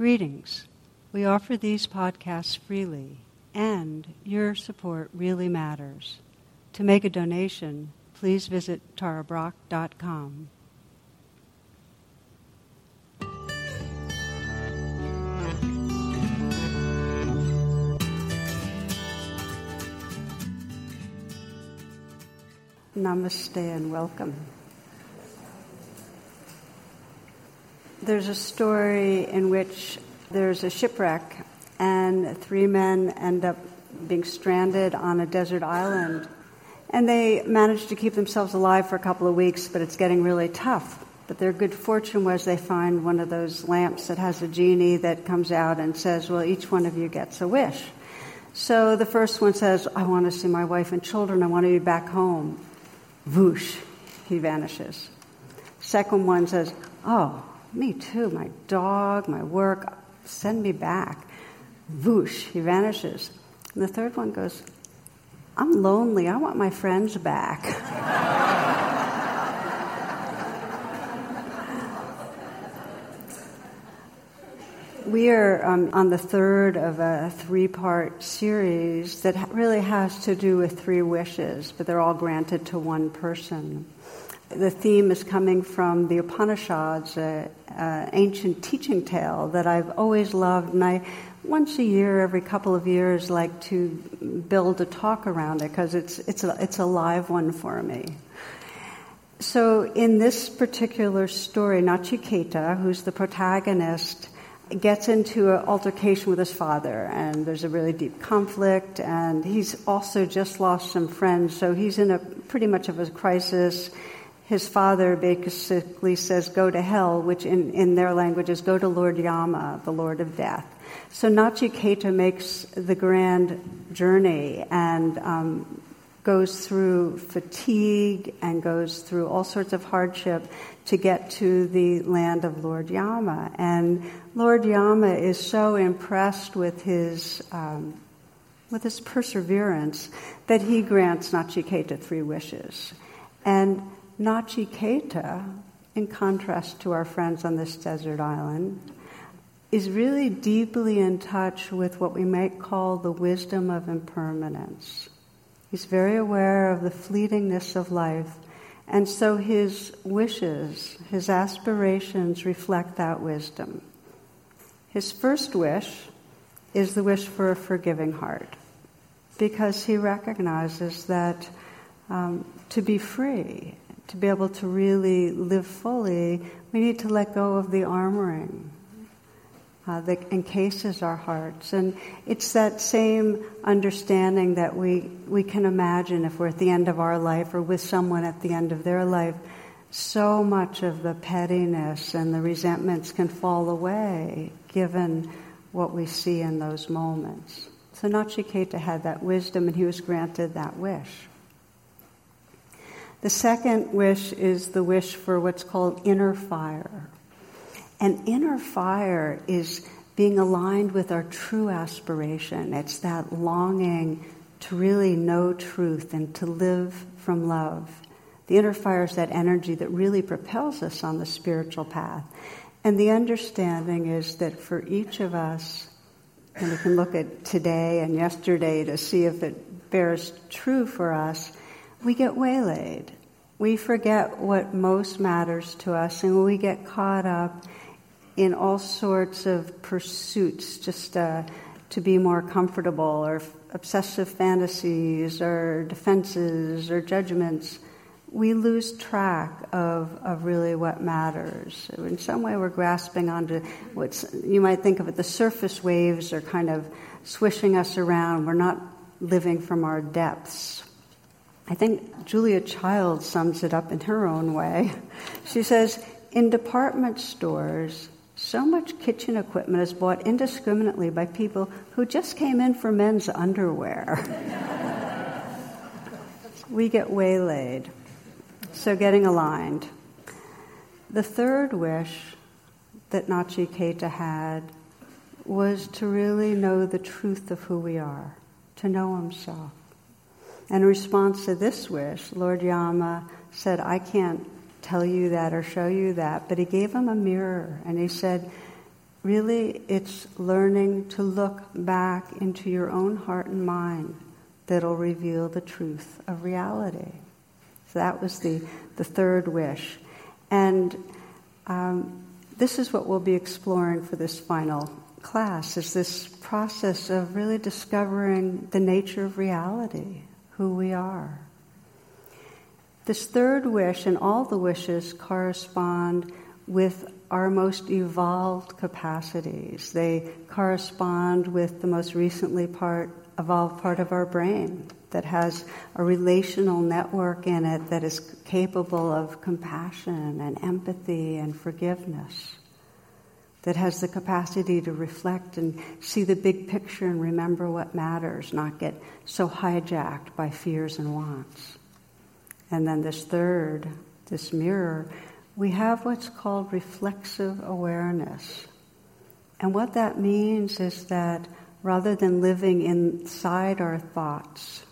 Greetings. We offer these podcasts freely, and your support really matters. To make a donation, please visit tarabrach.com. Namaste and welcome. There's a story in which there's a shipwreck and three men end up being stranded on a desert island. And they manage to keep themselves alive for a couple of weeks, but it's getting really tough. But their good fortune was they find one of those lamps that has a genie that comes out and says, Well, each one of you gets a wish. So the first one says, I want to see my wife and children. I want to be back home. Whoosh, he vanishes. Second one says, Oh, me too, my dog, my work, send me back. Whoosh, he vanishes. And the third one goes, I'm lonely, I want my friends back. we are um, on the third of a three part series that really has to do with three wishes, but they're all granted to one person. The theme is coming from the Upanishads, an ancient teaching tale that I've always loved, and I once a year, every couple of years, like to build a talk around it because it's it's a, it's a live one for me. So in this particular story, Nachiketa, who's the protagonist, gets into an altercation with his father, and there's a really deep conflict, and he's also just lost some friends, so he's in a pretty much of a crisis. His father basically says, Go to hell, which in, in their language is go to Lord Yama, the Lord of Death. So Nachiketa makes the grand journey and um, goes through fatigue and goes through all sorts of hardship to get to the land of Lord Yama. And Lord Yama is so impressed with his um, with his perseverance that he grants Nachiketa three wishes. And Nachiketa, in contrast to our friends on this desert island, is really deeply in touch with what we might call the wisdom of impermanence. He's very aware of the fleetingness of life and so his wishes, his aspirations reflect that wisdom. His first wish is the wish for a forgiving heart because he recognizes that um, to be free, to be able to really live fully, we need to let go of the armoring uh, that encases our hearts. And it's that same understanding that we, we can imagine if we're at the end of our life or with someone at the end of their life. So much of the pettiness and the resentments can fall away given what we see in those moments. So Nachiketa had that wisdom and he was granted that wish. The second wish is the wish for what's called inner fire and inner fire is being aligned with our true aspiration. It's that longing to really know truth and to live from love. The inner fire is that energy that really propels us on the spiritual path. And the understanding is that for each of us, and we can look at today and yesterday to see if it bears true for us, we get waylaid. We forget what most matters to us and we get caught up in all sorts of pursuits just uh, to be more comfortable or obsessive fantasies or defenses or judgments, we lose track of, of really what matters. In some way, we're grasping onto what's, you might think of it, the surface waves are kind of swishing us around. We're not living from our depths. I think Julia Child sums it up in her own way. She says, in department stores, so much kitchen equipment is bought indiscriminately by people who just came in for men's underwear. we get waylaid. So, getting aligned. The third wish that Nachi Nachiketa had was to really know the truth of who we are, to know himself. And in response to this wish, Lord Yama said, I can't tell you that or show you that, but he gave him a mirror and he said, really it's learning to look back into your own heart and mind that'll reveal the truth of reality. So that was the, the third wish. And um, this is what we'll be exploring for this final class, is this process of really discovering the nature of reality, who we are. This third wish and all the wishes correspond with our most evolved capacities. They correspond with the most recently part evolved part of our brain that has a relational network in it that is capable of compassion and empathy and forgiveness, that has the capacity to reflect and see the big picture and remember what matters, not get so hijacked by fears and wants. And then this third, this mirror, we have what's called reflexive awareness. And what that means is that rather than living inside our thoughts,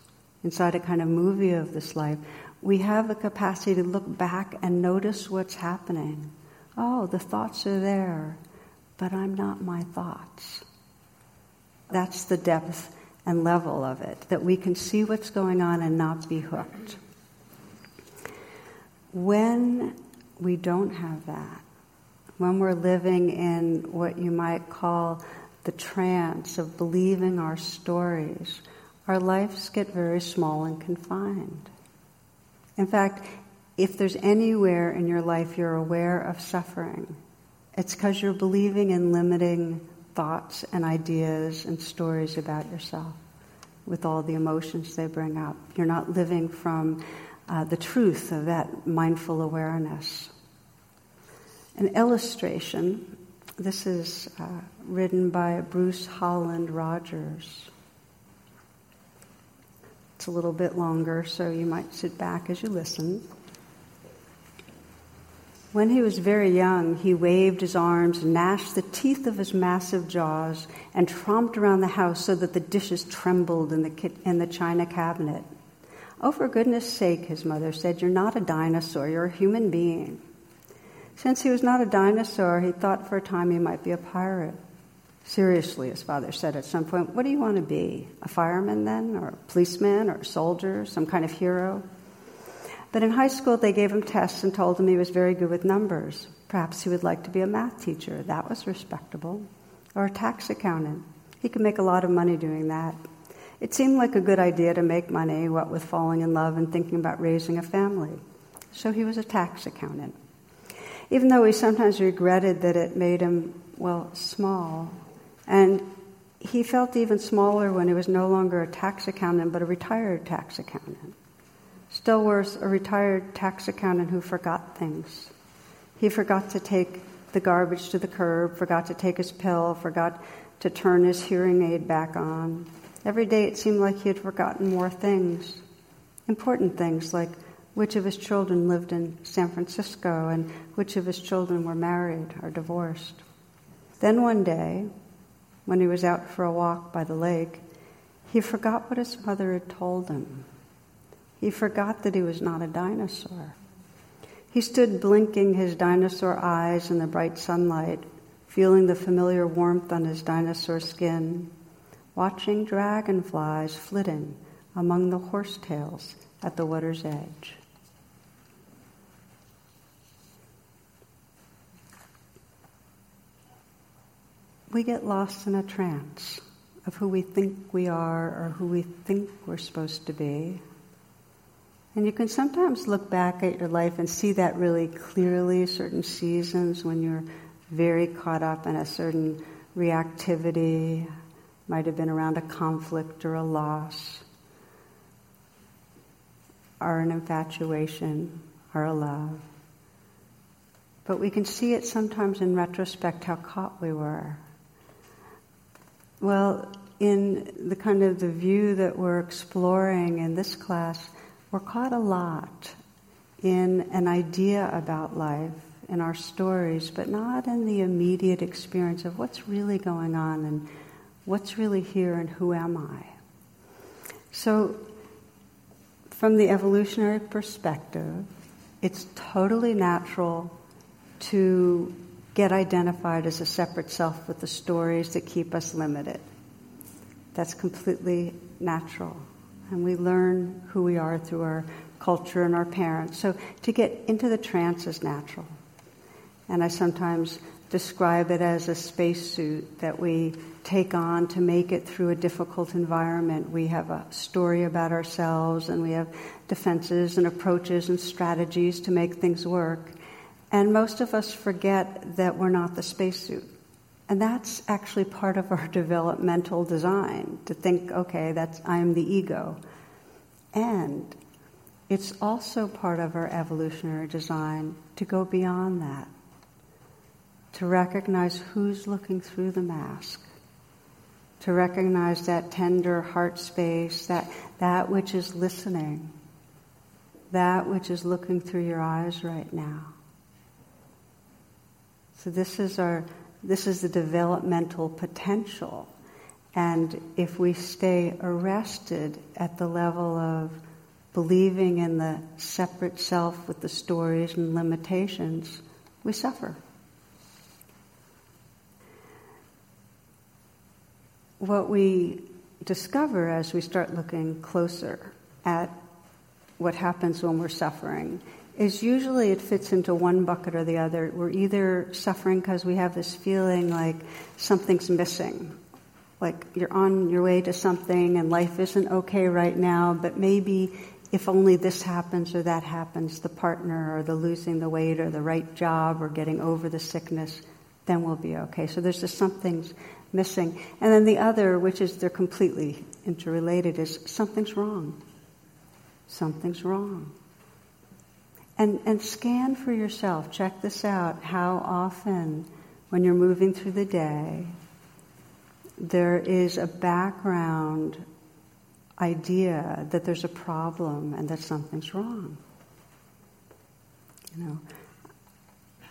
inside a kind of movie of this life, we have the capacity to look back and notice what's happening. Oh, the thoughts are there, but I'm not my thoughts. That's the depth and level of it, that we can see what's going on and not be hooked. When we don't have that, when we're living in what you might call the trance of believing our stories, our lives get very small and confined. In fact, if there's anywhere in your life you're aware of suffering, it's because you're believing in limiting thoughts and ideas and stories about yourself with all the emotions they bring up. You're not living from uh, the truth of that mindful awareness. An illustration this is uh, written by Bruce Holland Rogers. It's a little bit longer, so you might sit back as you listen. When he was very young, he waved his arms, gnashed the teeth of his massive jaws, and tromped around the house so that the dishes trembled in the, ki- in the china cabinet. Oh, for goodness sake, his mother said, you're not a dinosaur, you're a human being. Since he was not a dinosaur, he thought for a time he might be a pirate. Seriously, his father said at some point, What do you want to be? A fireman then? Or a policeman? Or a soldier? Some kind of hero? But in high school, they gave him tests and told him he was very good with numbers. Perhaps he would like to be a math teacher. That was respectable. Or a tax accountant. He could make a lot of money doing that. It seemed like a good idea to make money, what with falling in love and thinking about raising a family. So he was a tax accountant even though he sometimes regretted that it made him, well, small. And he felt even smaller when he was no longer a tax accountant, but a retired tax accountant. Still worse, a retired tax accountant who forgot things. He forgot to take the garbage to the curb, forgot to take his pill, forgot to turn his hearing aid back on. Every day it seemed like he had forgotten more things, important things like which of his children lived in San Francisco and which of his children were married or divorced. Then one day, when he was out for a walk by the lake, he forgot what his mother had told him. He forgot that he was not a dinosaur. He stood blinking his dinosaur eyes in the bright sunlight, feeling the familiar warmth on his dinosaur skin, watching dragonflies flitting among the horsetails at the water's edge. we get lost in a trance of who we think we are or who we think we're supposed to be. And you can sometimes look back at your life and see that really clearly, certain seasons when you're very caught up in a certain reactivity, might have been around a conflict or a loss, or an infatuation or a love. But we can see it sometimes in retrospect how caught we were well, in the kind of the view that we're exploring in this class, we're caught a lot in an idea about life, in our stories, but not in the immediate experience of what's really going on and what's really here and who am I. So, from the evolutionary perspective, it's totally natural to get identified as a separate self with the stories that keep us limited. That's completely natural. And we learn who we are through our culture and our parents. So to get into the trance is natural. And I sometimes describe it as a spacesuit that we take on to make it through a difficult environment. We have a story about ourselves and we have defenses and approaches and strategies to make things work. And most of us forget that we're not the spacesuit. And that's actually part of our developmental design to think, okay, that's I'm the ego. And it's also part of our evolutionary design to go beyond that, to recognize who's looking through the mask, to recognize that tender heart space, that, that which is listening, that which is looking through your eyes right now. So this is our this is the developmental potential. And if we stay arrested at the level of believing in the separate self with the stories and limitations, we suffer. What we discover as we start looking closer at what happens when we're suffering is usually it fits into one bucket or the other. We're either suffering because we have this feeling like something's missing, like you're on your way to something and life isn't okay right now, but maybe if only this happens or that happens, the partner or the losing the weight or the right job or getting over the sickness, then we'll be okay. So there's just something's missing. And then the other, which is they're completely interrelated, is something's wrong. Something's wrong. And, and scan for yourself. Check this out. How often, when you're moving through the day, there is a background idea that there's a problem and that something's wrong. You know,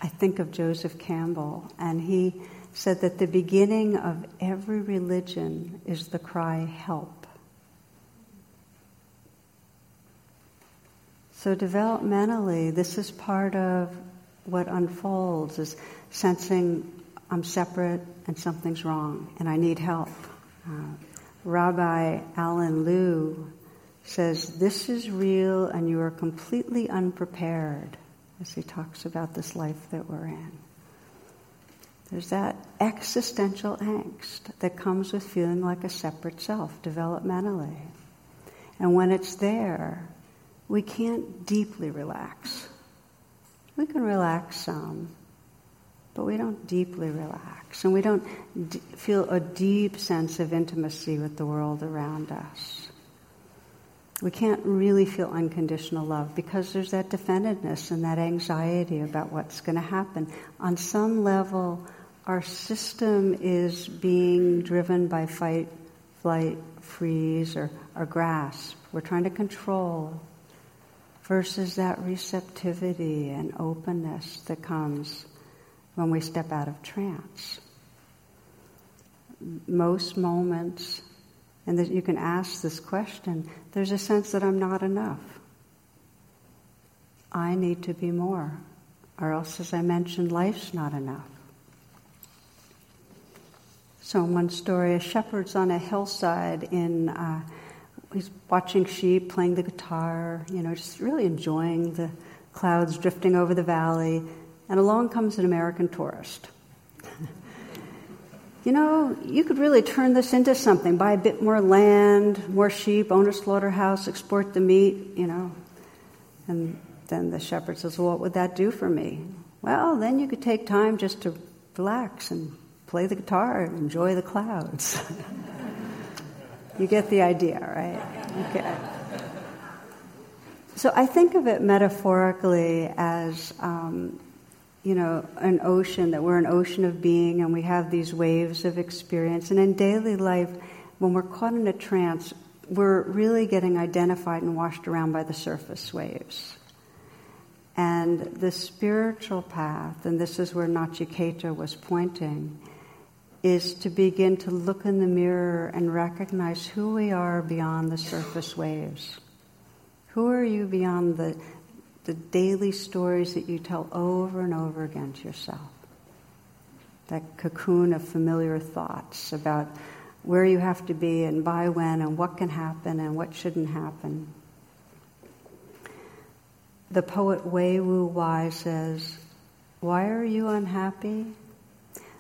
I think of Joseph Campbell, and he said that the beginning of every religion is the cry, help. So developmentally, this is part of what unfolds is sensing I'm separate and something's wrong and I need help. Uh, Rabbi Alan Lew says, This is real and you are completely unprepared as he talks about this life that we're in. There's that existential angst that comes with feeling like a separate self developmentally. And when it's there, we can't deeply relax. We can relax some, but we don't deeply relax. And we don't d- feel a deep sense of intimacy with the world around us. We can't really feel unconditional love because there's that defendedness and that anxiety about what's going to happen. On some level, our system is being driven by fight, flight, freeze, or, or grasp. We're trying to control versus that receptivity and openness that comes when we step out of trance. Most moments, and that you can ask this question, there's a sense that I'm not enough. I need to be more, or else, as I mentioned, life's not enough. So, in one story, a shepherd's on a hillside in uh, he's watching sheep, playing the guitar, you know, just really enjoying the clouds drifting over the valley. And along comes an American tourist. you know, you could really turn this into something, buy a bit more land, more sheep, own a slaughterhouse, export the meat, you know. And then the shepherd says, Well, what would that do for me? Well, then you could take time just to relax and play the guitar and enjoy the clouds. You get the idea, right? Okay. So I think of it metaphorically as, um, you know, an ocean, that we're an ocean of being and we have these waves of experience. And in daily life, when we're caught in a trance, we're really getting identified and washed around by the surface waves. And the spiritual path, and this is where Nachiketa was pointing, is to begin to look in the mirror and recognize who we are beyond the surface waves. Who are you beyond the, the daily stories that you tell over and over again to yourself? that cocoon of familiar thoughts about where you have to be and by when and what can happen and what shouldn't happen. The poet Wei Wu Wai says, Why are you unhappy?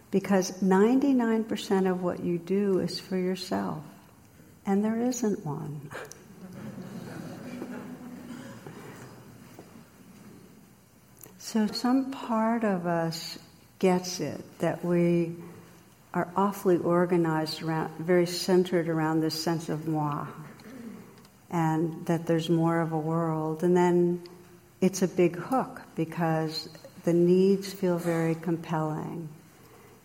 Because 99% of what you do is for yourself, and there isn't one. so some part of us gets it that we are awfully organized around, very centered around this sense of moi, and that there's more of a world. And then it's a big hook because the needs feel very compelling,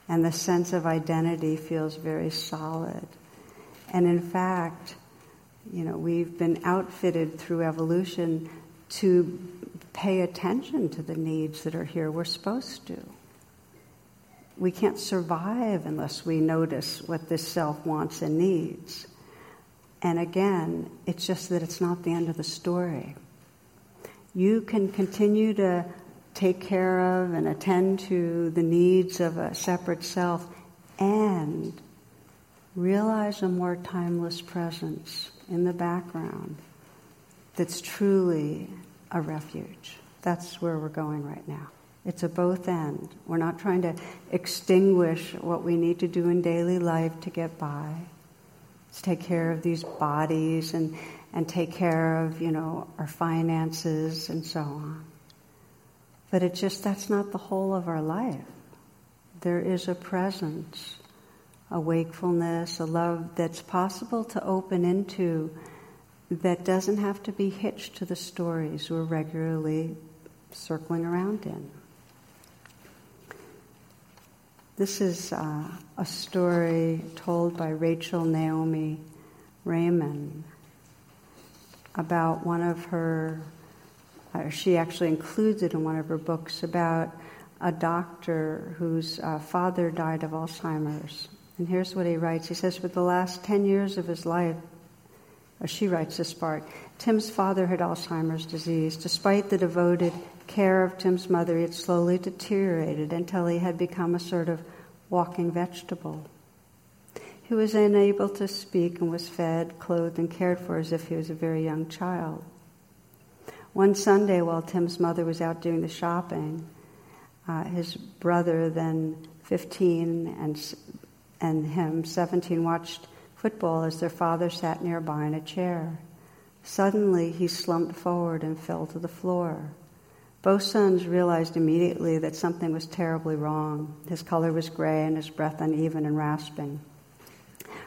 and the sense of identity feels very solid. And in fact, you know, we've been outfitted through evolution to pay attention to the needs that are here. We're supposed to we can't survive unless we notice what this self wants and needs. And again, it's just that it's not the end of the story. You can continue to take care of and attend to the needs of a separate self and realize a more timeless presence in the background that's truly a refuge. That's where we're going right now. It's a both end. We're not trying to extinguish what we need to do in daily life to get by. Let's take care of these bodies and, and take care of, you know, our finances and so on. But it's just that's not the whole of our life. There is a presence, a wakefulness, a love that's possible to open into that doesn't have to be hitched to the stories we're regularly circling around in. This is uh, a story told by Rachel Naomi Remen about one of her, uh, she actually includes it in one of her books about a doctor whose uh, father died of Alzheimer's. And here's what he writes He says, For the last 10 years of his life, or she writes this part, Tim's father had Alzheimer's disease. Despite the devoted care of Tim's mother, he had slowly deteriorated until he had become a sort of walking vegetable. He was unable to speak and was fed, clothed, and cared for as if he was a very young child. One Sunday, while Tim's mother was out doing the shopping, uh, his brother, then 15, and, and him, 17, watched football as their father sat nearby in a chair. Suddenly, he slumped forward and fell to the floor. Both sons realized immediately that something was terribly wrong. His color was gray and his breath uneven and rasping.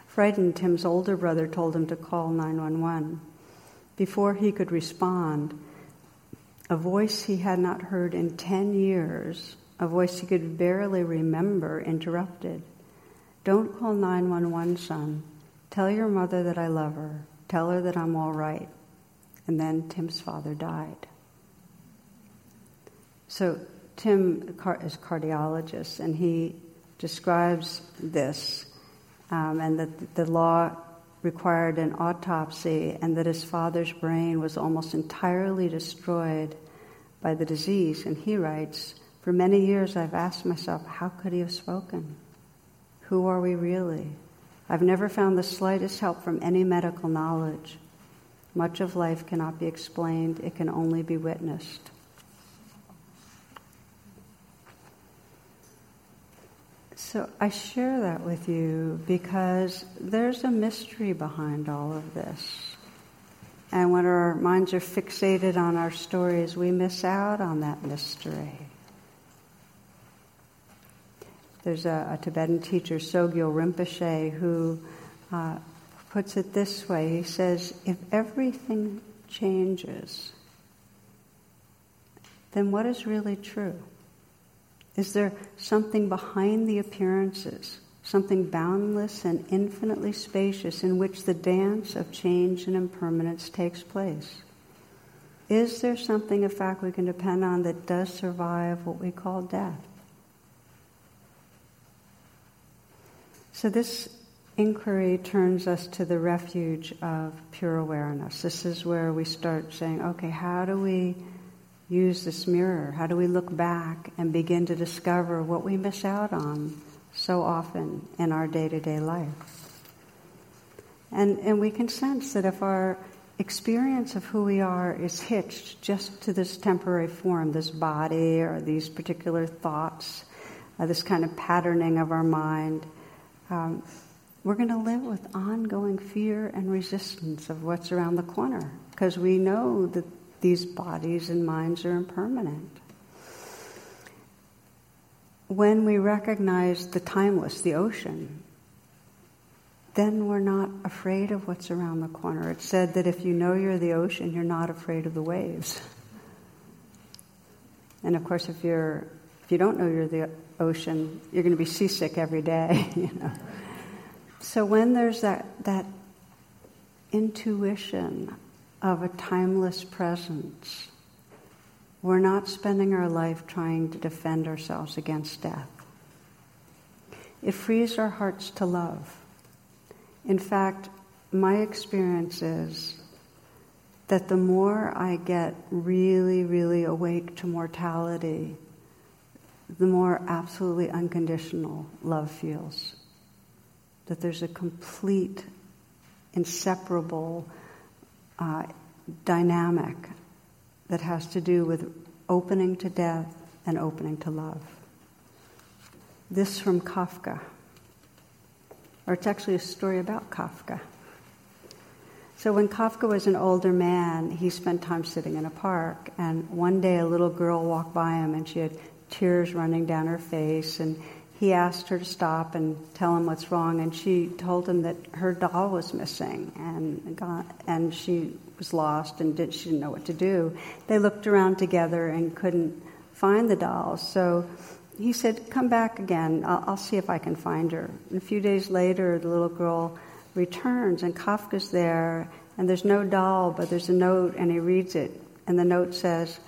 Frightened, Tim's older brother told him to call 911. Before he could respond, a voice he had not heard in 10 years, a voice he could barely remember, interrupted. Don't call 911, son. Tell your mother that I love her. Tell her that I'm all right. And then Tim's father died. So Tim is cardiologist, and he describes this, um, and that the law required an autopsy, and that his father's brain was almost entirely destroyed by the disease. And he writes, For many years I've asked myself, how could he have spoken? Who are we really? I've never found the slightest help from any medical knowledge. Much of life cannot be explained, it can only be witnessed. So I share that with you because there's a mystery behind all of this. And when our minds are fixated on our stories, we miss out on that mystery. There's a, a Tibetan teacher, Sogyal Rinpoche, who uh, puts it this way. He says, if everything changes, then what is really true? Is there something behind the appearances, something boundless and infinitely spacious in which the dance of change and impermanence takes place? Is there something, in fact, we can depend on that does survive what we call death? So, this inquiry turns us to the refuge of pure awareness. This is where we start saying, okay, how do we use this mirror? How do we look back and begin to discover what we miss out on so often in our day to day life? And, and we can sense that if our experience of who we are is hitched just to this temporary form, this body or these particular thoughts, uh, this kind of patterning of our mind, um, we're going to live with ongoing fear and resistance of what's around the corner because we know that these bodies and minds are impermanent. When we recognize the timeless, the ocean, then we're not afraid of what's around the corner. It's said that if you know you're the ocean, you're not afraid of the waves. And of course, if you're if you don't know you're the ocean, you're going to be seasick every day. You know. So when there's that that intuition of a timeless presence, we're not spending our life trying to defend ourselves against death. It frees our hearts to love. In fact, my experience is that the more I get really, really awake to mortality, the more absolutely unconditional love feels. That there's a complete, inseparable uh, dynamic that has to do with opening to death and opening to love. This from Kafka or it's actually a story about Kafka. So when Kafka was an older man, he spent time sitting in a park, and one day a little girl walked by him and she had tears running down her face, and he asked her to stop and tell him what's wrong, and she told him that her doll was missing and got, and she was lost and did, she didn't know what to do. They looked around together and couldn't find the doll, so he said, Come back again. I'll, I'll, see if I can find her. And a few days later, the little girl returns, and Kafka's there, and there's no doll, but there's a note, and he reads it. And the note says,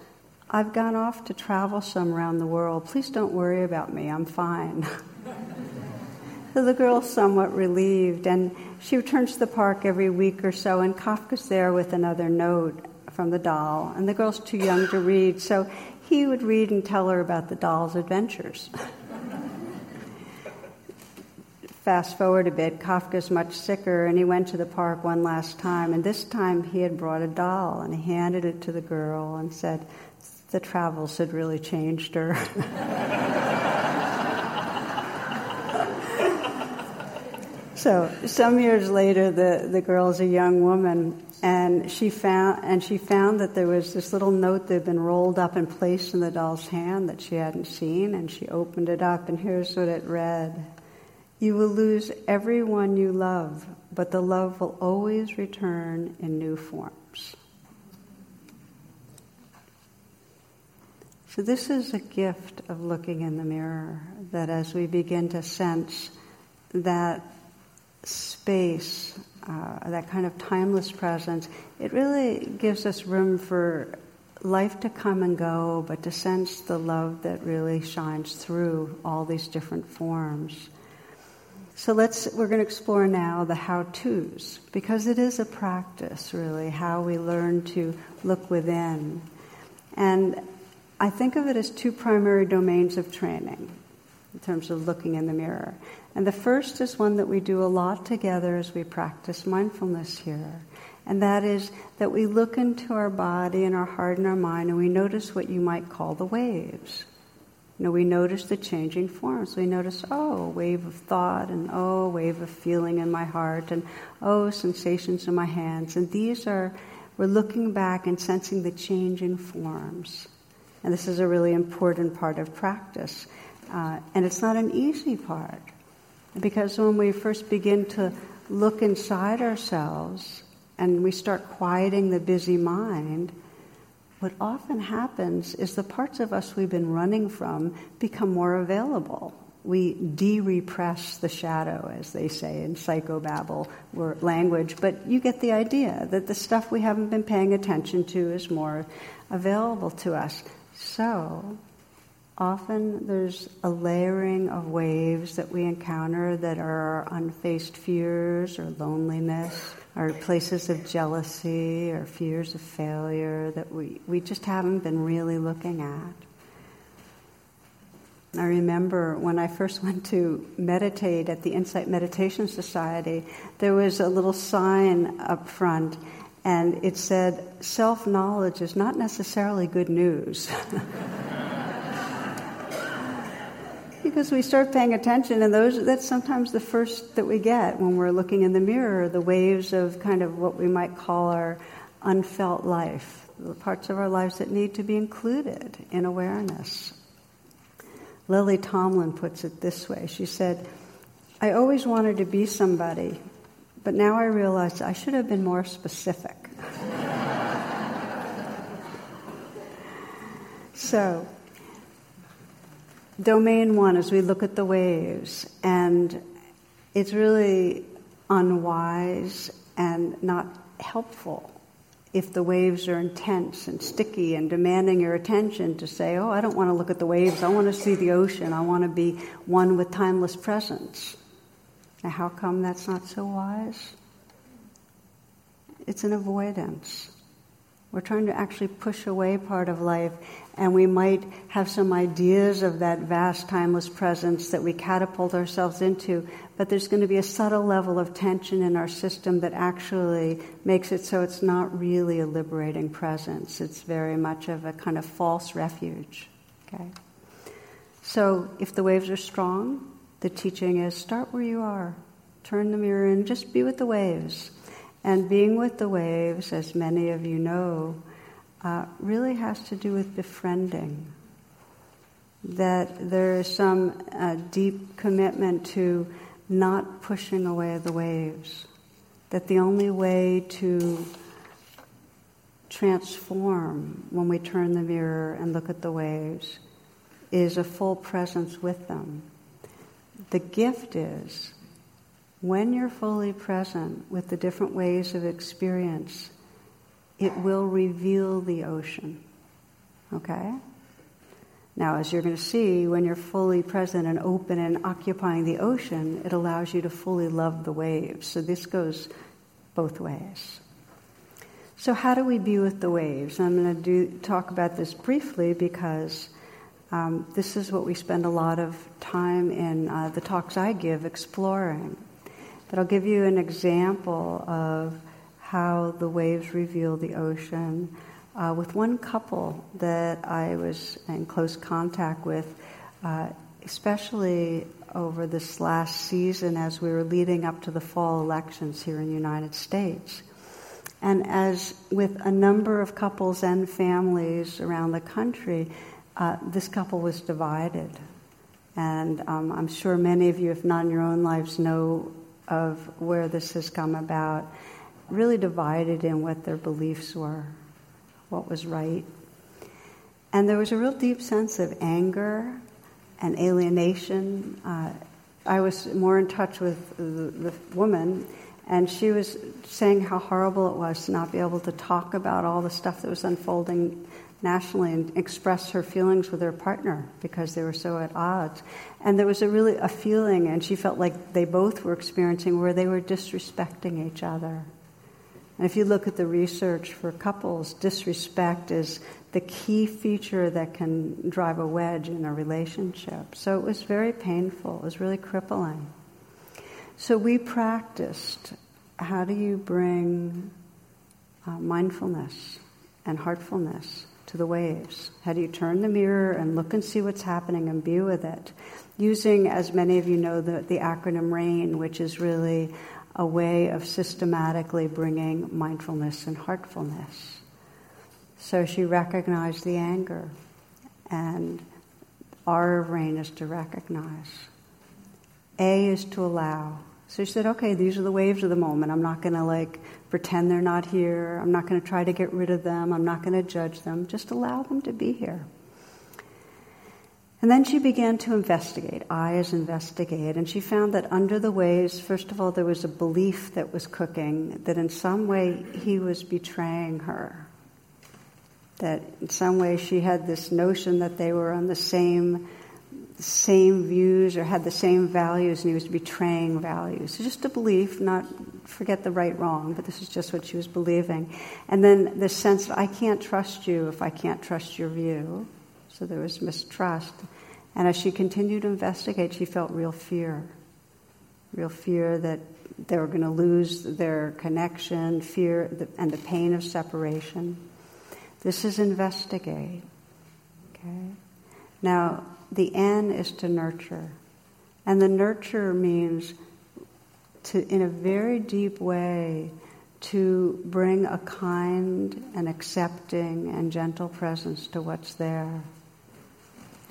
I've gone off to travel some around the world. Please don't worry about me. I'm fine. so the girl's somewhat relieved, and she returns to the park every week or so, and Kafka's there with another note from the doll. And the girl's too young to read, so he would read and tell her about the doll's adventures. Fast forward a bit, Kafka's much sicker, and he went to the park one last time, and this time he had brought a doll, and he handed it to the girl and said, The travels had really changed her. so, some years later, the, the girl's a young woman, and she found and she found that there was this little note that had been rolled up and placed in the doll's hand that she hadn't seen and she opened it up and here's what it read you will lose everyone you love but the love will always return in new forms so this is a gift of looking in the mirror that as we begin to sense that space uh, that kind of timeless presence, it really gives us room for life to come and go, but to sense the love that really shines through all these different forms. So let's, we're going to explore now the how to's, because it is a practice, really, how we learn to look within. And I think of it as two primary domains of training in terms of looking in the mirror. And the first is one that we do a lot together as we practice mindfulness here. And that is that we look into our body and our heart and our mind and we notice what you might call the waves. You know, we notice the changing forms. We notice, oh, a wave of thought, and oh, a wave of feeling in my heart, and oh, sensations in my hands. And these are, we're looking back and sensing the changing forms. And this is a really important part of practice. Uh, and it's not an easy part. Because when we first begin to look inside ourselves and we start quieting the busy mind, what often happens is the parts of us we've been running from become more available. We de repress the shadow, as they say in psychobabble language, but you get the idea that the stuff we haven't been paying attention to is more available to us. So, Often there's a layering of waves that we encounter that are our unfaced fears or loneliness, our places of jealousy or fears of failure that we, we just haven't been really looking at. I remember when I first went to meditate at the Insight Meditation Society, there was a little sign up front, and it said, Self knowledge is not necessarily good news. because we start paying attention, and those that's sometimes the first that we get when we're looking in the mirror the waves of kind of what we might call our unfelt life, the parts of our lives that need to be included in awareness. Lily Tomlin puts it this way She said, I always wanted to be somebody, but now I realize I should have been more specific. so, domain one, as we look at the waves, and it's really unwise and not helpful if the waves are intense and sticky and demanding your attention to say, Oh, I don't want to look at the waves, I want to see the ocean, I want to be one with timeless presence. Now, how come that's not so wise? It's an avoidance. We're trying to actually push away part of life, and we might have some ideas of that vast, timeless presence that we catapult ourselves into, but there's going to be a subtle level of tension in our system that actually makes it so it's not really a liberating presence. It's very much of a kind of false refuge. Okay? So, if the waves are strong, the teaching is start where you are, turn the mirror in, just be with the waves. And being with the waves, as many of you know, uh, really has to do with befriending. That there is some uh, deep commitment to not pushing away the waves. That the only way to transform when we turn the mirror and look at the waves is a full presence with them. The gift is when you're fully present with the different ways of experience, it will reveal the ocean. Okay? Now, as you're going to see, when you're fully present and open and occupying the ocean, it allows you to fully love the waves. So this goes both ways. So, how do we be with the waves? I'm going to do, talk about this briefly because um, this is what we spend a lot of time in uh, the talks I give exploring. But I'll give you an example of how the waves reveal the ocean uh, with one couple that I was in close contact with, uh, especially over this last season as we were leading up to the fall elections here in the United States. And as with a number of couples and families around the country, uh, this couple was divided. And um, I'm sure many of you, if not in your own lives, know of where this has come about, really divided in what their beliefs were, what was right. And there was a real deep sense of anger and alienation. Uh, I was more in touch with the, the woman, and she was saying how horrible it was to not be able to talk about all the stuff that was unfolding nationally and express her feelings with her partner because they were so at odds. And there was a really a feeling, and she felt like they both were experiencing where they were disrespecting each other. And if you look at the research for couples, disrespect is the key feature that can drive a wedge in a relationship. So it was very painful. It was really crippling. So we practiced how do you bring uh, mindfulness and heartfulness to the waves? How do you turn the mirror and look and see what's happening and be with it? Using, as many of you know, the, the acronym RAIN, which is really a way of systematically bringing mindfulness and heartfulness. So she recognized the anger, and R of RAIN is to recognize. A is to allow. So she said, okay, these are the waves of the moment. I'm not going to like pretend they're not here. I'm not going to try to get rid of them. I'm not going to judge them. Just allow them to be here. And then she began to investigate. Is investigate. And she found that under the waves, first of all, there was a belief that was cooking that in some way he was betraying her. That in some way she had this notion that they were on the same same views or had the same values and he was betraying values. So just a belief, not forget the right wrong, but this is just what she was believing. And then the sense that I can't trust you if I can't trust your view. So there was mistrust. And as she continued to investigate, she felt real fear. Real fear that they were going to lose their connection, fear, and the pain of separation. This is investigate. Okay? Now, the N is to nurture. And the nurture means to, in a very deep way, to bring a kind and accepting and gentle presence to what's there.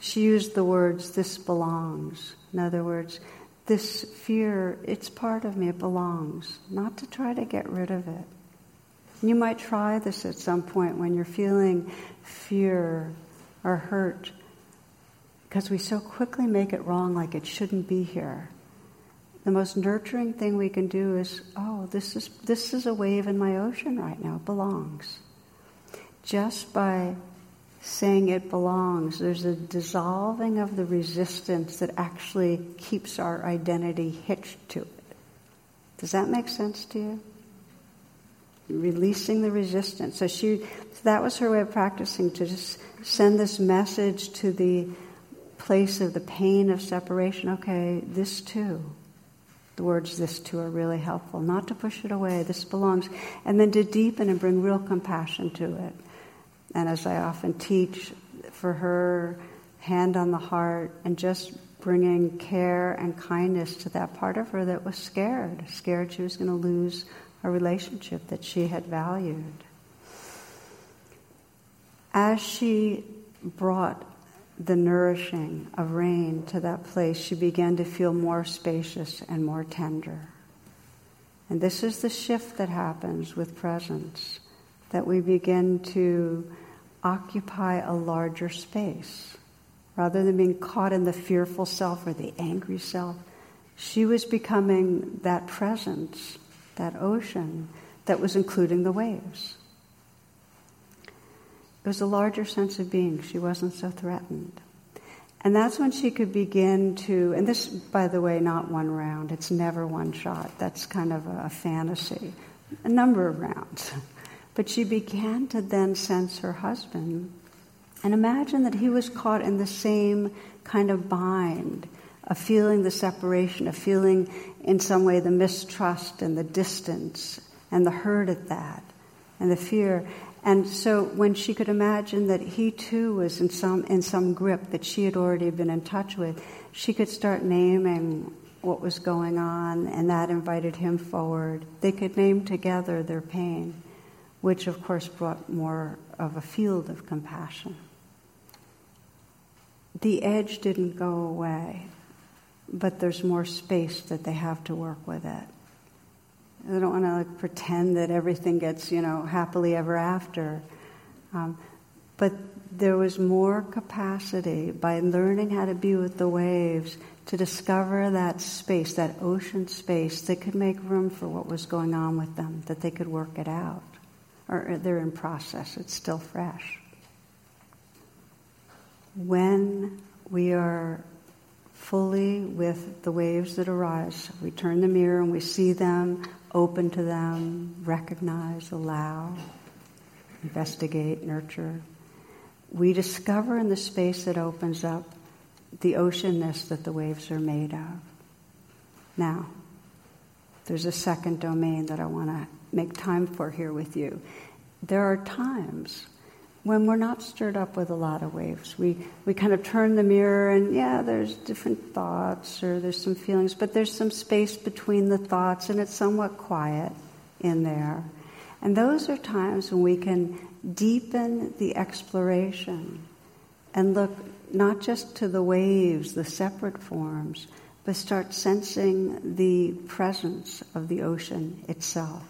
She used the words, this belongs. In other words, this fear, it's part of me, it belongs, not to try to get rid of it. You might try this at some point when you're feeling fear or hurt because we so quickly make it wrong like it shouldn't be here. The most nurturing thing we can do is, oh, this is, this is a wave in my ocean right now, it belongs. Just by saying it belongs, there's a dissolving of the resistance that actually keeps our identity hitched to it. Does that make sense to you? Releasing the resistance. So she, so that was her way of practicing to just send this message to the place of the pain of separation, okay, this too. The words this too are really helpful. Not to push it away, this belongs. And then to deepen and bring real compassion to it. And as I often teach, for her, hand on the heart, and just bringing care and kindness to that part of her that was scared, scared she was going to lose a relationship that she had valued. As she brought the nourishing of rain to that place, she began to feel more spacious and more tender. And this is the shift that happens with presence, that we begin to occupy a larger space. Rather than being caught in the fearful self or the angry self, she was becoming that presence, that ocean that was including the waves. It was a larger sense of being. She wasn't so threatened. And that's when she could begin to, and this, by the way, not one round, it's never one shot. That's kind of a, fantasy. A number of rounds. But she began to then sense her husband and imagine that he was caught in the same kind of bind of feeling the separation, of feeling in some way the mistrust and the distance and the hurt at that and the fear. And so when she could imagine that he too was in some, in some grip that she had already been in touch with, she could start naming what was going on, and that invited him forward. They could name together their pain, which of course brought more of a field of compassion. The edge didn't go away, but there's more space that they have to work with it. I don't want to like, pretend that everything gets, you know, happily ever after. Um, but there was more capacity by learning how to be with the waves to discover that space, that ocean space that could make room for what was going on with them, that they could work it out. Or they're in process, it's still fresh. When we are fully with the waves that arise, we turn the mirror and we see them, open to them, recognize, allow, investigate, nurture. We discover in the space that opens up the oceanness that the waves are made of. Now, there's a second domain that I want to make time for here with you. There are times when we're not stirred up with a lot of waves. We, we kind of turn the mirror and, yeah, there's different thoughts or there's some feelings, but there's some space between the thoughts and it's somewhat quiet in there. And those are times when we can deepen the exploration and look not just to the waves, the separate forms, but start sensing the presence of the ocean itself.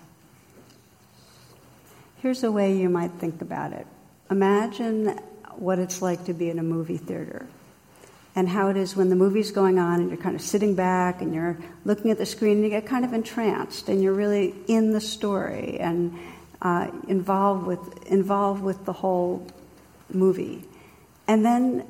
Here's a way you might think about it. Imagine what it's like to be in a movie theater and how it is when the movie's going on and you're kind of sitting back and you're looking at the screen and you get kind of entranced and you're really in the story and uh, involved with involved with the whole movie. And then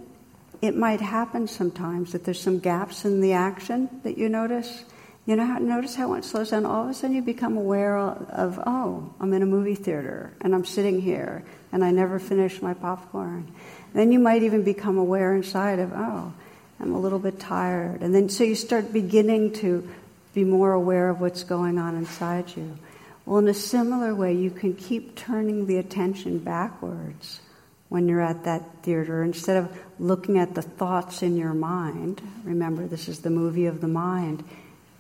it might happen sometimes that there's some gaps in the action that you notice. You know how, notice how it slows down? All of a sudden you become aware of, oh, I'm in a movie theater and I'm sitting here and I never finished my popcorn. Then you might even become aware inside of, oh, I'm a little bit tired. And then so you start beginning to be more aware of what's going on inside you. Well, in a similar way, you can keep turning the attention backwards when you're at that theater. Instead of looking at the thoughts in your mind, remember this is the movie of the mind,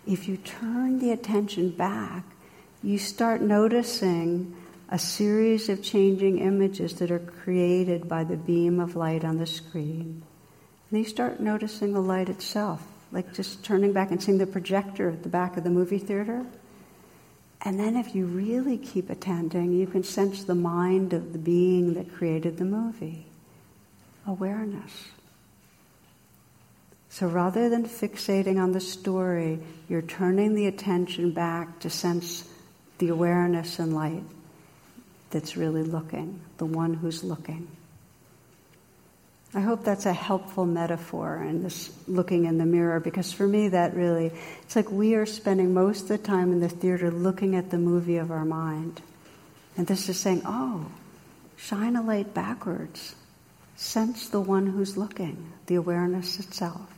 if you turn the attention back, you start noticing a series of changing images that are created by the beam of light on the screen. And you start noticing the light itself, like just turning back and seeing the projector at the back of the movie theater. And then, if you really keep attending, you can sense the mind of the being that created the movie awareness. So rather than fixating on the story, you're turning the attention back to sense the awareness and light that's really looking, the one who's looking. I hope that's a helpful metaphor in this looking in the mirror because for me that really it's like we are spending most of the time in the theater looking at the movie of our mind. And this is saying, "Oh, shine a light backwards. Sense the one who's looking, the awareness itself."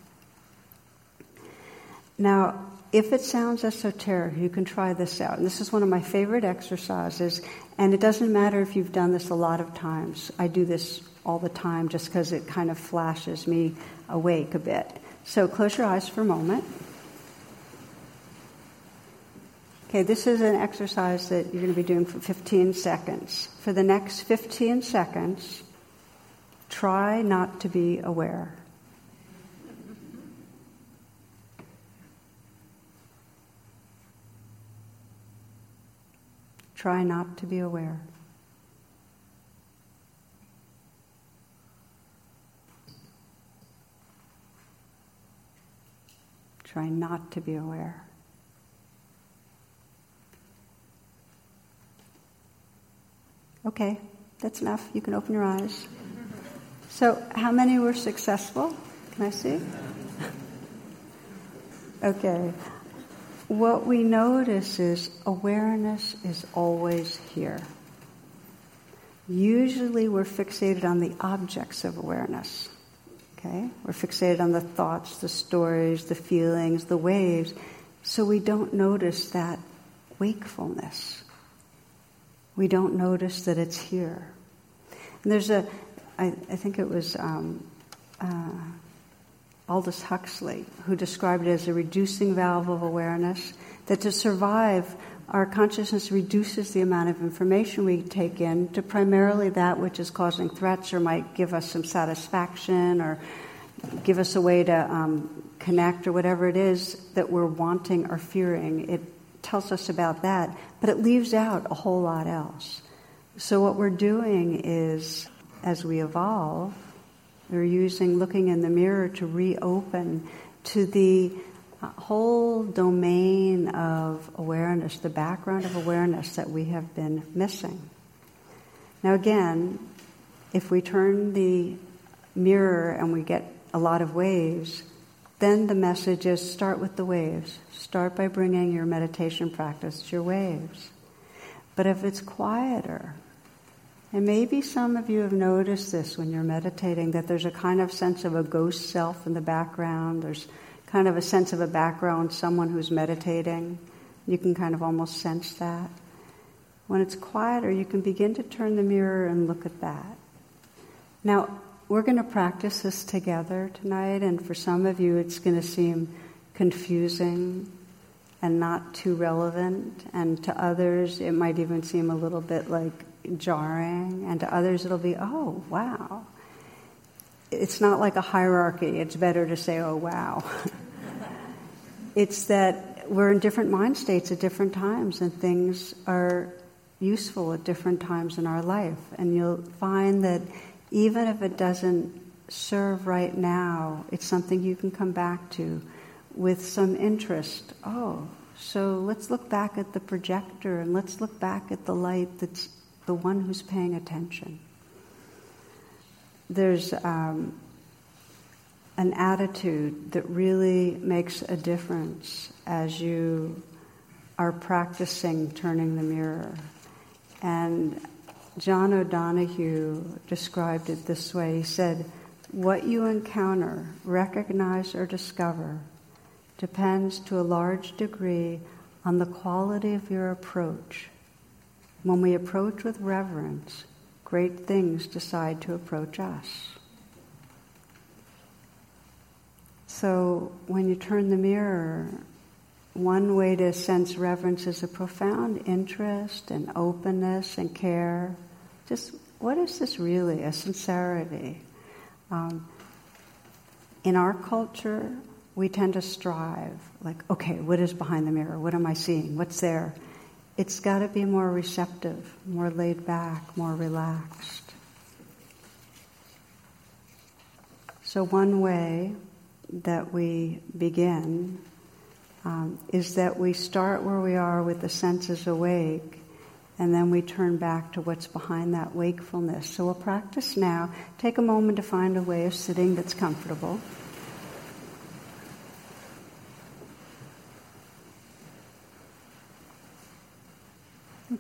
Now, if it sounds esoteric, you can try this out. And this is one of my favorite exercises, and it doesn't matter if you've done this a lot of times. I do this all the time just because it kind of flashes me awake a bit. So close your eyes for a moment. Okay, this is an exercise that you're going to be doing for 15 seconds. For the next 15 seconds, try not to be aware. Try not to be aware. Try not to be aware. Okay, that's enough. You can open your eyes. So, how many were successful? Can I see? okay. What we notice is awareness is always here. Usually, we're fixated on the objects of awareness. Okay? We're fixated on the thoughts, the stories, the feelings, the waves, so we don't notice that wakefulness. We don't notice that it's here. And there's a, I, I think it was um, uh, Aldous Huxley who described it as a reducing valve of awareness, that to survive, our consciousness reduces the amount of information we take in to primarily that which is causing threats or might give us some satisfaction or give us a way to um, connect or whatever it is that we're wanting or fearing. It tells us about that, but it leaves out a whole lot else. So, what we're doing is, as we evolve, we're using looking in the mirror to reopen to the uh, whole domain of awareness, the background of awareness that we have been missing. Now, again, if we turn the mirror and we get a lot of waves, then the message is start with the waves. Start by bringing your meditation practice to your waves. But if it's quieter, and maybe some of you have noticed this when you're meditating, that there's a kind of sense of a ghost self in the background. There's kind of a sense of a background, someone who's meditating. You can kind of almost sense that. When it's quieter, you can begin to turn the mirror and look at that. Now, we're going to practice this together tonight, and for some of you, it's going to seem confusing and not too relevant, and to others, it might even seem a little bit like jarring, and to others, it'll be, oh, wow it's not like a hierarchy. It's better to say, oh, wow. it's that we're in different mind states at different times, and things are useful at different times in our life. And you'll find that even if it doesn't serve right now, it's something you can come back to with some interest. Oh, so let's look back at the projector and let's look back at the light that's the one who's paying attention there's um, an attitude that really makes a difference as you are practicing turning the mirror. And John O'Donohue described it this way. He said, What you encounter, recognize, or discover depends to a large degree on the quality of your approach. When we approach with reverence, great things decide to approach us. So when you turn the mirror, one way to sense reverence is a profound interest and openness and care. Just what is this really? A sincerity. Um, in our culture, we tend to strive, like, okay, what is behind the mirror? What am I seeing? What's there? It's got to be more receptive, more laid back, more relaxed. So, one way that we begin um, is that we start where we are with the senses awake and then we turn back to what's behind that wakefulness. So we'll practice now. Take a moment to find a way of sitting that's comfortable.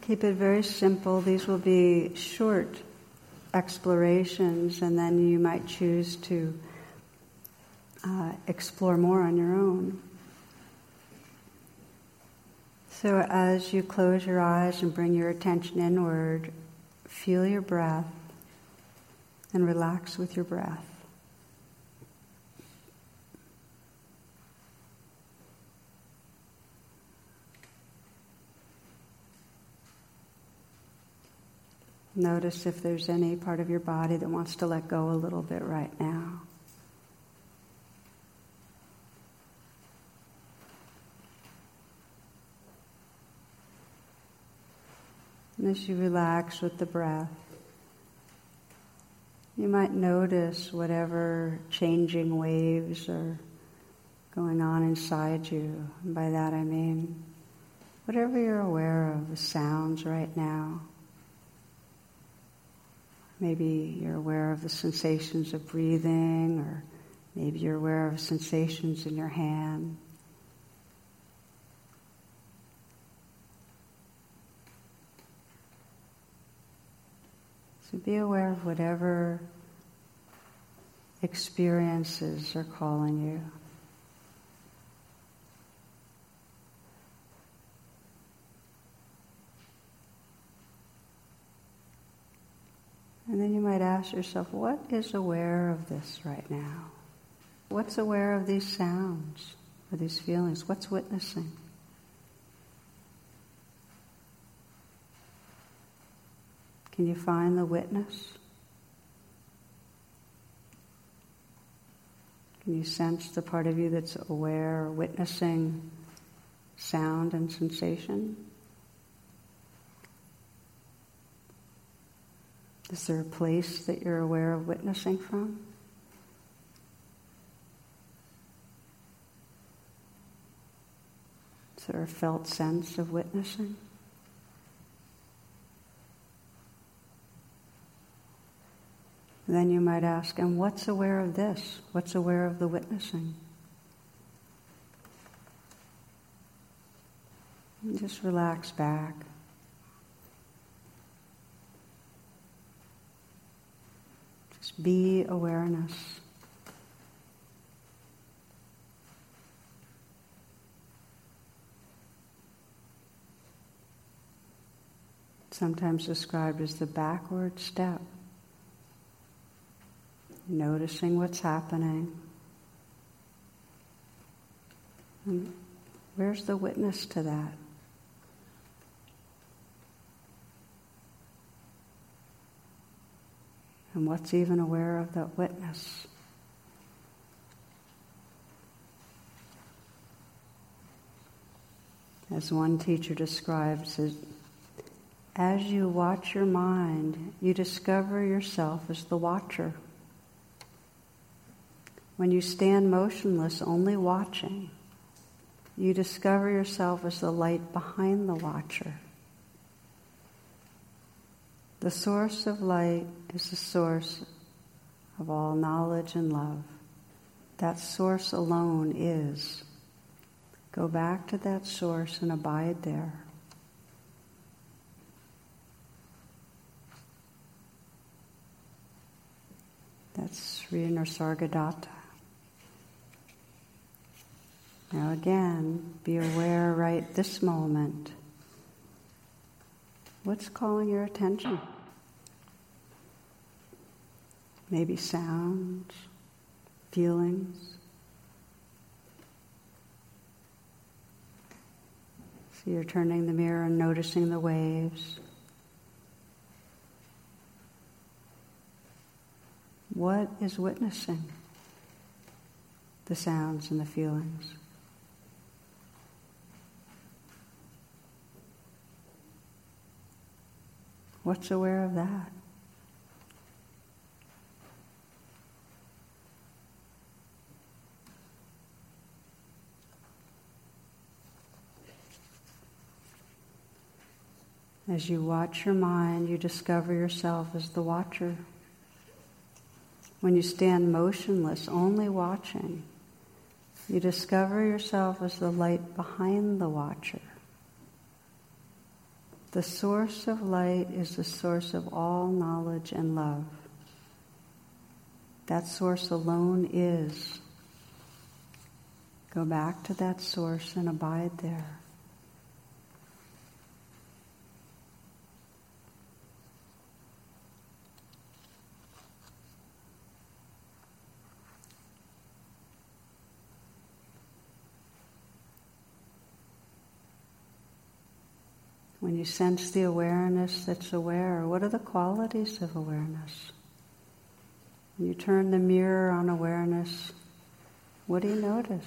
Keep it very simple. These will be short explorations, and then you might choose to uh, explore more on your own. So, as you close your eyes and bring your attention inward, feel your breath and relax with your breath. Notice if there's any part of your body that wants to let go a little bit right now. And as you relax with the breath, you might notice whatever changing waves are going on inside you. And by that I mean whatever you're aware of, the sounds right now. Maybe you're aware of the sensations of breathing, or maybe you're aware of sensations in your hand. So be aware of whatever experiences are calling you. And then you might ask yourself, what is aware of this right now? What's aware of these sounds or these feelings? What's witnessing? Can you find the witness? Can you sense the part of you that's aware witnessing sound and sensation? Is there a place that you're aware of witnessing from? Is there a felt sense of witnessing? Then you might ask, and what's aware of this? What's aware of the witnessing? And just relax back. Be awareness. Sometimes described as the backward step noticing what's happening. And where's the witness to that? And what's even aware of that witness? As one teacher describes it, as you watch your mind, you discover yourself as the watcher. When you stand motionless, only watching, you discover yourself as the light behind the watcher. The source of light is the source of all knowledge and love. That source alone is. Go back to that source and abide there. That's Sri Nisargadatta. Now again, be aware right this moment. What's calling your attention? Maybe sounds, feelings. So you're turning the mirror and noticing the waves. What is witnessing the sounds and the feelings? What's aware of that? As you watch your mind, you discover yourself as the watcher. When you stand motionless, only watching, you discover yourself as the light behind the watcher. The source of light is the source of all knowledge and love. That source alone is. Go back to that source and abide there. You sense the awareness that's aware, what are the qualities of awareness? When you turn the mirror on awareness, what do you notice?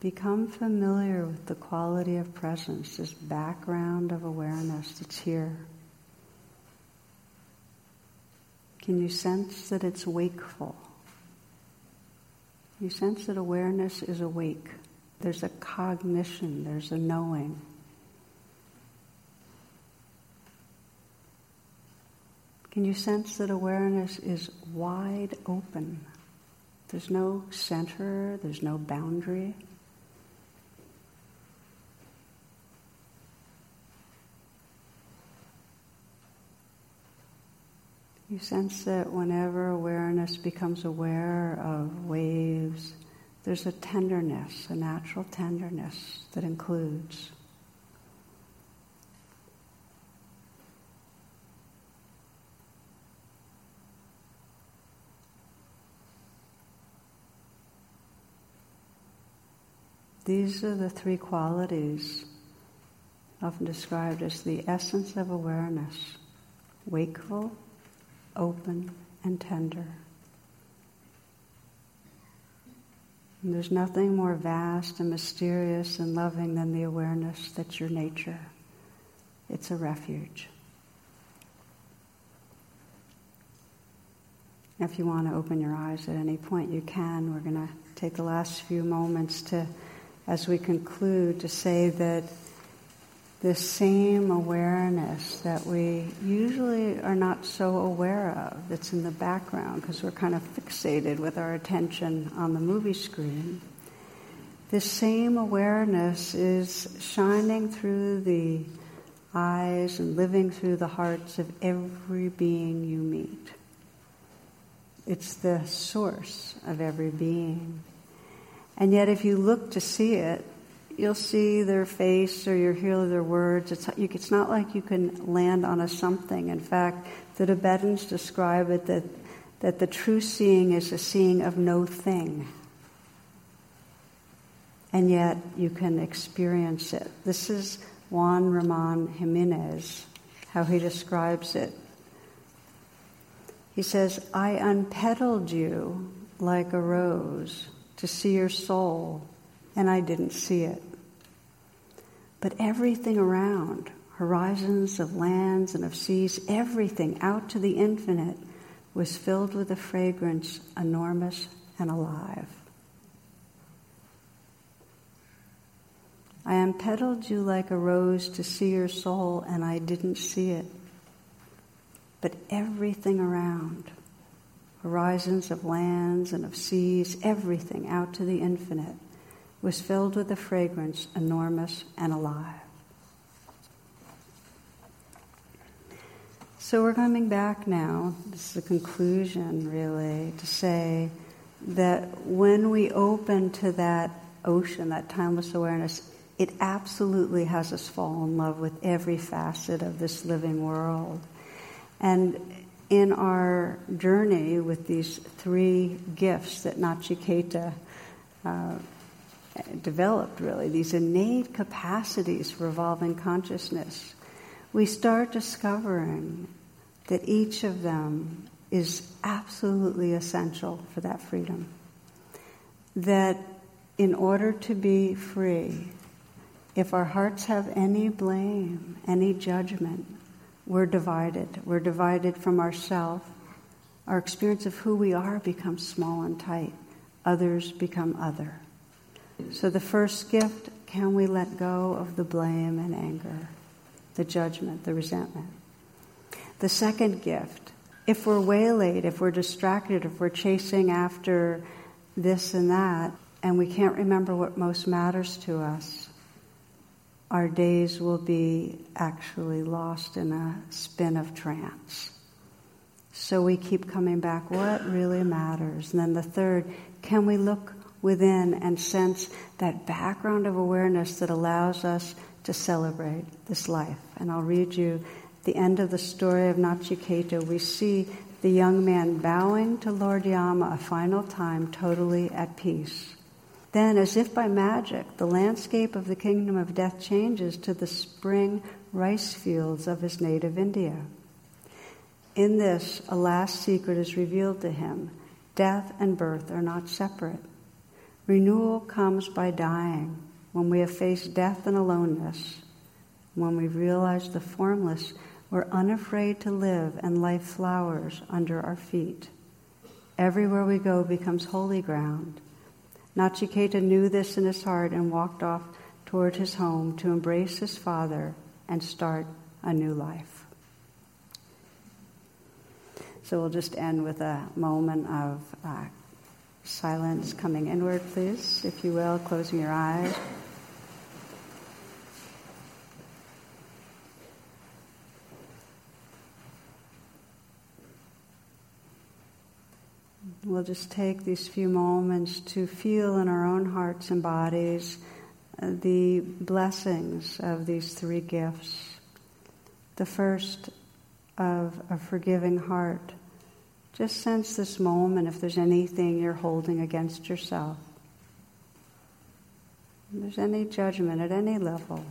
Become familiar with the quality of presence, this background of awareness that's here. Can you sense that it's wakeful? You sense that awareness is awake. There's a cognition, there's a knowing. Can you sense that awareness is wide open? There's no center, there's no boundary. You sense that whenever awareness becomes aware of waves, there's a tenderness, a natural tenderness that includes. These are the three qualities often described as the essence of awareness wakeful, open and tender. And there's nothing more vast and mysterious and loving than the awareness that's your nature. It's a refuge. If you want to open your eyes at any point, you can. We're going to take the last few moments to, as we conclude, to say that this same awareness that we usually are not so aware of, that's in the background because we're kind of fixated with our attention on the movie screen. This same awareness is shining through the eyes and living through the hearts of every being you meet. It's the source of every being. And yet, if you look to see it, you'll see their face or you'll hear their words. It's, it's not like you can land on a something. In fact, the Tibetans describe it that, that the true seeing is a seeing of no thing. And yet you can experience it. This is Juan Ramon Jimenez, how he describes it. He says, I unpetaled you like a rose to see your soul, and I didn't see it. But everything around, horizons of lands and of seas, everything out to the infinite, was filled with a fragrance enormous and alive. I unpetaled you like a rose to see your soul, and I didn't see it. but everything around horizons of lands and of seas, everything out to the infinite was filled with a fragrance enormous and alive. So we're coming back now, this is the conclusion really, to say that when we open to that ocean, that timeless awareness, it absolutely has us fall in love with every facet of this living world. And in our journey with these three gifts that Nachiketa uh, developed, really, these innate capacities for evolving consciousness, we start discovering that each of them is absolutely essential for that freedom. That in order to be free, if our hearts have any blame, any judgment, we're divided. We're divided from ourself. Our experience of who we are becomes small and tight. Others become other. So the first gift, can we let go of the blame and anger, the judgment, the resentment? The second gift, if we're waylaid, if we're distracted, if we're chasing after this and that, and we can't remember what most matters to us, our days will be actually lost in a spin of trance. So we keep coming back, what really matters? And then the third, can we look within and sense that background of awareness that allows us to celebrate this life? And I'll read you the end of the story of Nachiketa, we see the young man bowing to Lord Yama a final time, totally at peace. Then, as if by magic, the landscape of the kingdom of death changes to the spring rice fields of his native India. In this, a last secret is revealed to him death and birth are not separate. Renewal comes by dying. When we have faced death and aloneness, when we realize the formless we're unafraid to live, and life flowers under our feet. Everywhere we go becomes holy ground. Nachiketa knew this in his heart and walked off toward his home to embrace his father and start a new life. So we'll just end with a moment of uh, silence coming inward, please, if you will, closing your eyes. We'll just take these few moments to feel in our own hearts and bodies uh, the blessings of these three gifts. The first of a forgiving heart. Just sense this moment if there's anything you're holding against yourself. If there's any judgment at any level.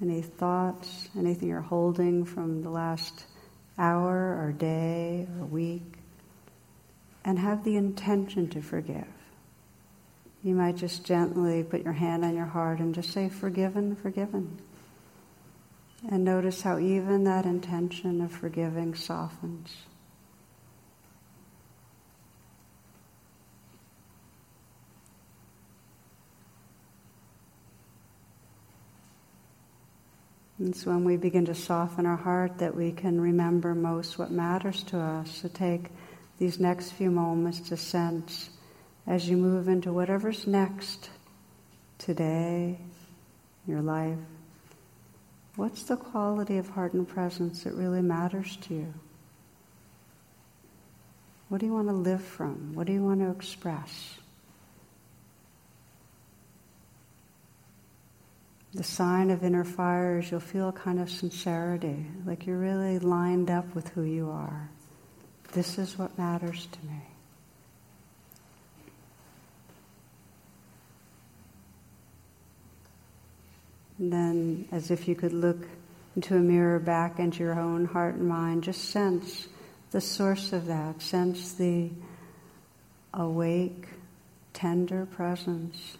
Any thoughts, anything you're holding from the last hour or day or week, and have the intention to forgive. You might just gently put your hand on your heart and just say, Forgiven, forgiven. And notice how even that intention of forgiving softens. It's when we begin to soften our heart that we can remember most what matters to us. So take these next few moments to sense as you move into whatever's next today, your life. What's the quality of heart and presence that really matters to you? What do you want to live from? What do you want to express? The sign of inner fire is you'll feel a kind of sincerity, like you're really lined up with who you are. This is what matters to me. Then, as if you could look into a mirror back into your own heart and mind, just sense the source of that. Sense the awake, tender presence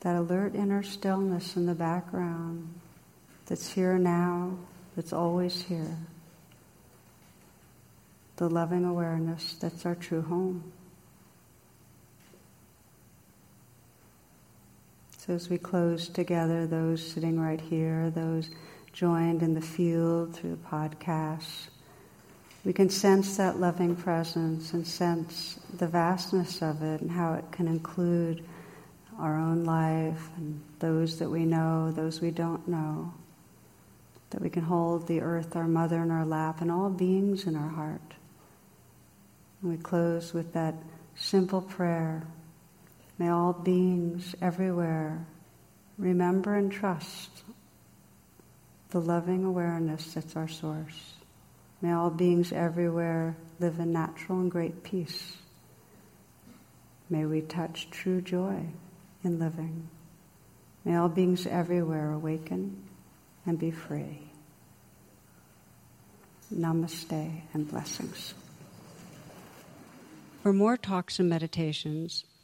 that alert inner stillness in the background that's here now, that's always here. The loving awareness that's our true home. So as we close together, those sitting right here, those joined in the field through the podcast, we can sense that loving presence and sense the vastness of it and how it can include our own life and those that we know, those we don't know. That we can hold the earth, our mother, in our lap, and all beings in our heart. And we close with that simple prayer May all beings everywhere remember and trust the loving awareness that's our source. May all beings everywhere live in natural and great peace. May we touch true joy in living. May all beings everywhere awaken and be free. Namaste and blessings. For more talks and meditations,